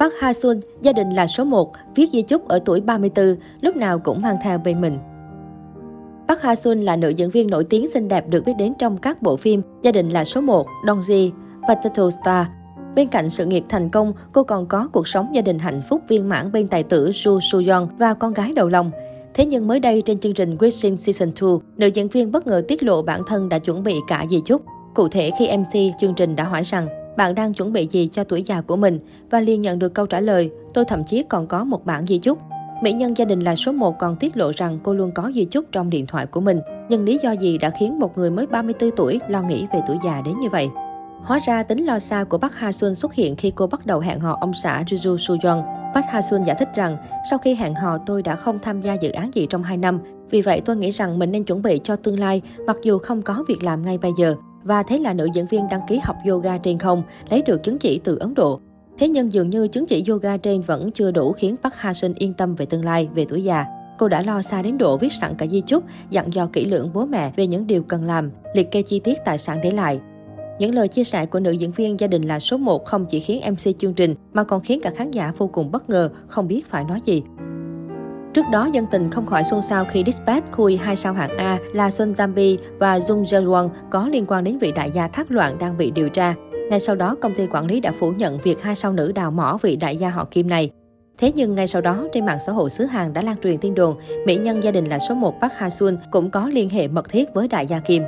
Park Ha Sun, gia đình là số 1, viết di chúc ở tuổi 34, lúc nào cũng mang theo bên mình. Park Ha Sun là nữ diễn viên nổi tiếng xinh đẹp được biết đến trong các bộ phim Gia đình là số 1, Dongji, Potato Star. Bên cạnh sự nghiệp thành công, cô còn có cuộc sống gia đình hạnh phúc viên mãn bên tài tử Ju Soo-yeon và con gái đầu lòng. Thế nhưng mới đây trên chương trình Wishing Season 2, nữ diễn viên bất ngờ tiết lộ bản thân đã chuẩn bị cả di chúc. Cụ thể khi MC chương trình đã hỏi rằng bạn đang chuẩn bị gì cho tuổi già của mình và liền nhận được câu trả lời tôi thậm chí còn có một bản di chúc. Mỹ nhân gia đình là số 1 còn tiết lộ rằng cô luôn có di chúc trong điện thoại của mình. Nhưng lý do gì đã khiến một người mới 34 tuổi lo nghĩ về tuổi già đến như vậy? Hóa ra tính lo xa của Park Ha Sun xuất hiện khi cô bắt đầu hẹn hò ông xã Riju Soo-yeon. Park Ha Sun giải thích rằng, sau khi hẹn hò tôi đã không tham gia dự án gì trong 2 năm. Vì vậy tôi nghĩ rằng mình nên chuẩn bị cho tương lai, mặc dù không có việc làm ngay bây giờ. Và thế là nữ diễn viên đăng ký học yoga trên không, lấy được chứng chỉ từ Ấn Độ. Thế nhưng dường như chứng chỉ yoga trên vẫn chưa đủ khiến Park Ha sinh yên tâm về tương lai, về tuổi già. Cô đã lo xa đến độ viết sẵn cả di chúc, dặn dò kỹ lưỡng bố mẹ về những điều cần làm, liệt kê chi tiết tài sản để lại. Những lời chia sẻ của nữ diễn viên gia đình là số 1 không chỉ khiến MC chương trình mà còn khiến cả khán giả vô cùng bất ngờ, không biết phải nói gì. Trước đó, dân tình không khỏi xôn xao khi Dispatch khui hai sao hạng A là Sun Zambi và Jung Jae có liên quan đến vị đại gia thác loạn đang bị điều tra. Ngay sau đó, công ty quản lý đã phủ nhận việc hai sao nữ đào mỏ vị đại gia họ Kim này. Thế nhưng ngay sau đó, trên mạng xã hội xứ Hàn đã lan truyền tin đồn mỹ nhân gia đình là số 1 Park Ha Sun cũng có liên hệ mật thiết với đại gia Kim.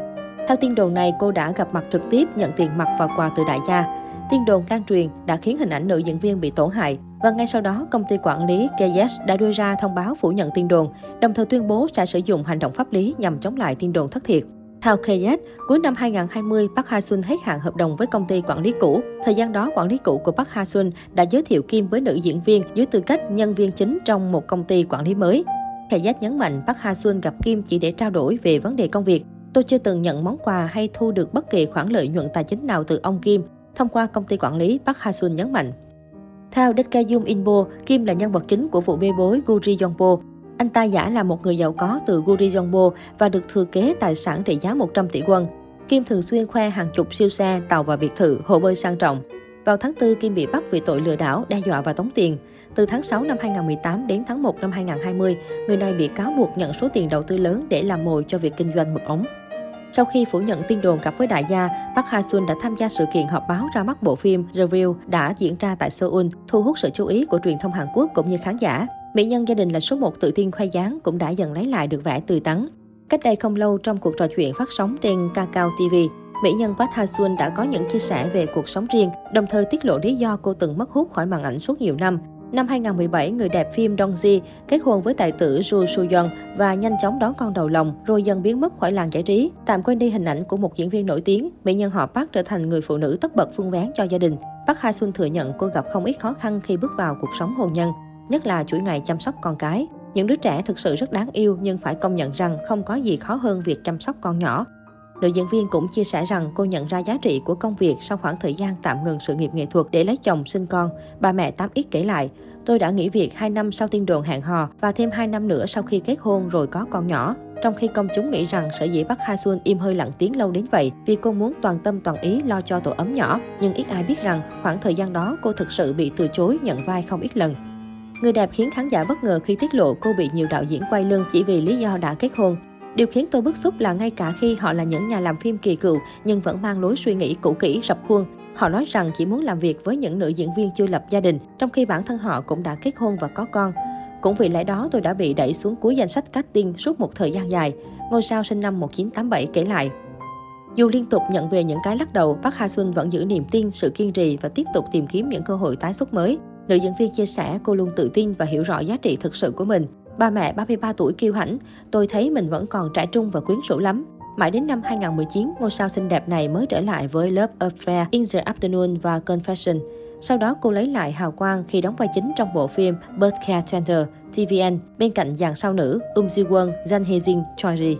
Theo tin đồn này, cô đã gặp mặt trực tiếp nhận tiền mặt và quà từ đại gia. Tin đồn lan truyền đã khiến hình ảnh nữ diễn viên bị tổn hại. Và ngay sau đó, công ty quản lý KS đã đưa ra thông báo phủ nhận tin đồn, đồng thời tuyên bố sẽ sử dụng hành động pháp lý nhằm chống lại tin đồn thất thiệt. Theo KS, cuối năm 2020, Park Ha Sun hết hạn hợp đồng với công ty quản lý cũ. Thời gian đó, quản lý cũ của Park Ha Sun đã giới thiệu Kim với nữ diễn viên dưới tư cách nhân viên chính trong một công ty quản lý mới. KS nhấn mạnh Park Ha Sun gặp Kim chỉ để trao đổi về vấn đề công việc. Tôi chưa từng nhận món quà hay thu được bất kỳ khoản lợi nhuận tài chính nào từ ông Kim. Thông qua công ty quản lý, Park Ha Sun nhấn mạnh. Theo Daekayum Inbo, Kim là nhân vật chính của vụ bê bối Guri Yongbo. Anh ta giả là một người giàu có từ Guri Yongbo và được thừa kế tài sản trị giá 100 tỷ won. Kim thường xuyên khoe hàng chục siêu xe, tàu và biệt thự, hồ bơi sang trọng. Vào tháng 4, Kim bị bắt vì tội lừa đảo, đe dọa và tống tiền. Từ tháng 6 năm 2018 đến tháng 1 năm 2020, người này bị cáo buộc nhận số tiền đầu tư lớn để làm mồi cho việc kinh doanh mực ống. Sau khi phủ nhận tin đồn cặp với đại gia, Park Ha Sun đã tham gia sự kiện họp báo ra mắt bộ phim Review đã diễn ra tại Seoul, thu hút sự chú ý của truyền thông Hàn Quốc cũng như khán giả. Mỹ nhân gia đình là số 1 tự tin khoe dáng cũng đã dần lấy lại được vẻ tươi tắn. Cách đây không lâu trong cuộc trò chuyện phát sóng trên Kakao TV, mỹ nhân Park Ha Sun đã có những chia sẻ về cuộc sống riêng, đồng thời tiết lộ lý do cô từng mất hút khỏi màn ảnh suốt nhiều năm. Năm 2017, người đẹp phim Dongji kết hôn với tài tử Ju Soo-yeon và nhanh chóng đón con đầu lòng, rồi dần biến mất khỏi làng giải trí. Tạm quên đi hình ảnh của một diễn viên nổi tiếng, mỹ nhân họ Park trở thành người phụ nữ tất bật phương vén cho gia đình. Park Ha Sun thừa nhận cô gặp không ít khó khăn khi bước vào cuộc sống hôn nhân, nhất là chuỗi ngày chăm sóc con cái. Những đứa trẻ thực sự rất đáng yêu nhưng phải công nhận rằng không có gì khó hơn việc chăm sóc con nhỏ. Nữ diễn viên cũng chia sẻ rằng cô nhận ra giá trị của công việc sau khoảng thời gian tạm ngừng sự nghiệp nghệ thuật để lấy chồng sinh con. Bà mẹ 8X kể lại, tôi đã nghỉ việc 2 năm sau tin đồn hẹn hò và thêm 2 năm nữa sau khi kết hôn rồi có con nhỏ. Trong khi công chúng nghĩ rằng sở dĩ Bắc Ha Sun im hơi lặng tiếng lâu đến vậy vì cô muốn toàn tâm toàn ý lo cho tổ ấm nhỏ. Nhưng ít ai biết rằng khoảng thời gian đó cô thực sự bị từ chối nhận vai không ít lần. Người đẹp khiến khán giả bất ngờ khi tiết lộ cô bị nhiều đạo diễn quay lưng chỉ vì lý do đã kết hôn. Điều khiến tôi bức xúc là ngay cả khi họ là những nhà làm phim kỳ cựu nhưng vẫn mang lối suy nghĩ cũ kỹ, rập khuôn. Họ nói rằng chỉ muốn làm việc với những nữ diễn viên chưa lập gia đình, trong khi bản thân họ cũng đã kết hôn và có con. Cũng vì lẽ đó tôi đã bị đẩy xuống cuối danh sách casting suốt một thời gian dài. Ngôi sao sinh năm 1987 kể lại. Dù liên tục nhận về những cái lắc đầu, Park Ha Sun vẫn giữ niềm tin, sự kiên trì và tiếp tục tìm kiếm những cơ hội tái xuất mới. Nữ diễn viên chia sẻ cô luôn tự tin và hiểu rõ giá trị thực sự của mình. Ba mẹ 33 tuổi kiêu hãnh, tôi thấy mình vẫn còn trẻ trung và quyến rũ lắm. Mãi đến năm 2019, ngôi sao xinh đẹp này mới trở lại với Love Affair, In the Afternoon và Confession. Sau đó cô lấy lại hào quang khi đóng vai chính trong bộ phim Birth Care Center, TVN, bên cạnh dàn sao nữ Um Ji Won, Jang Hye Jin, Choi Ri.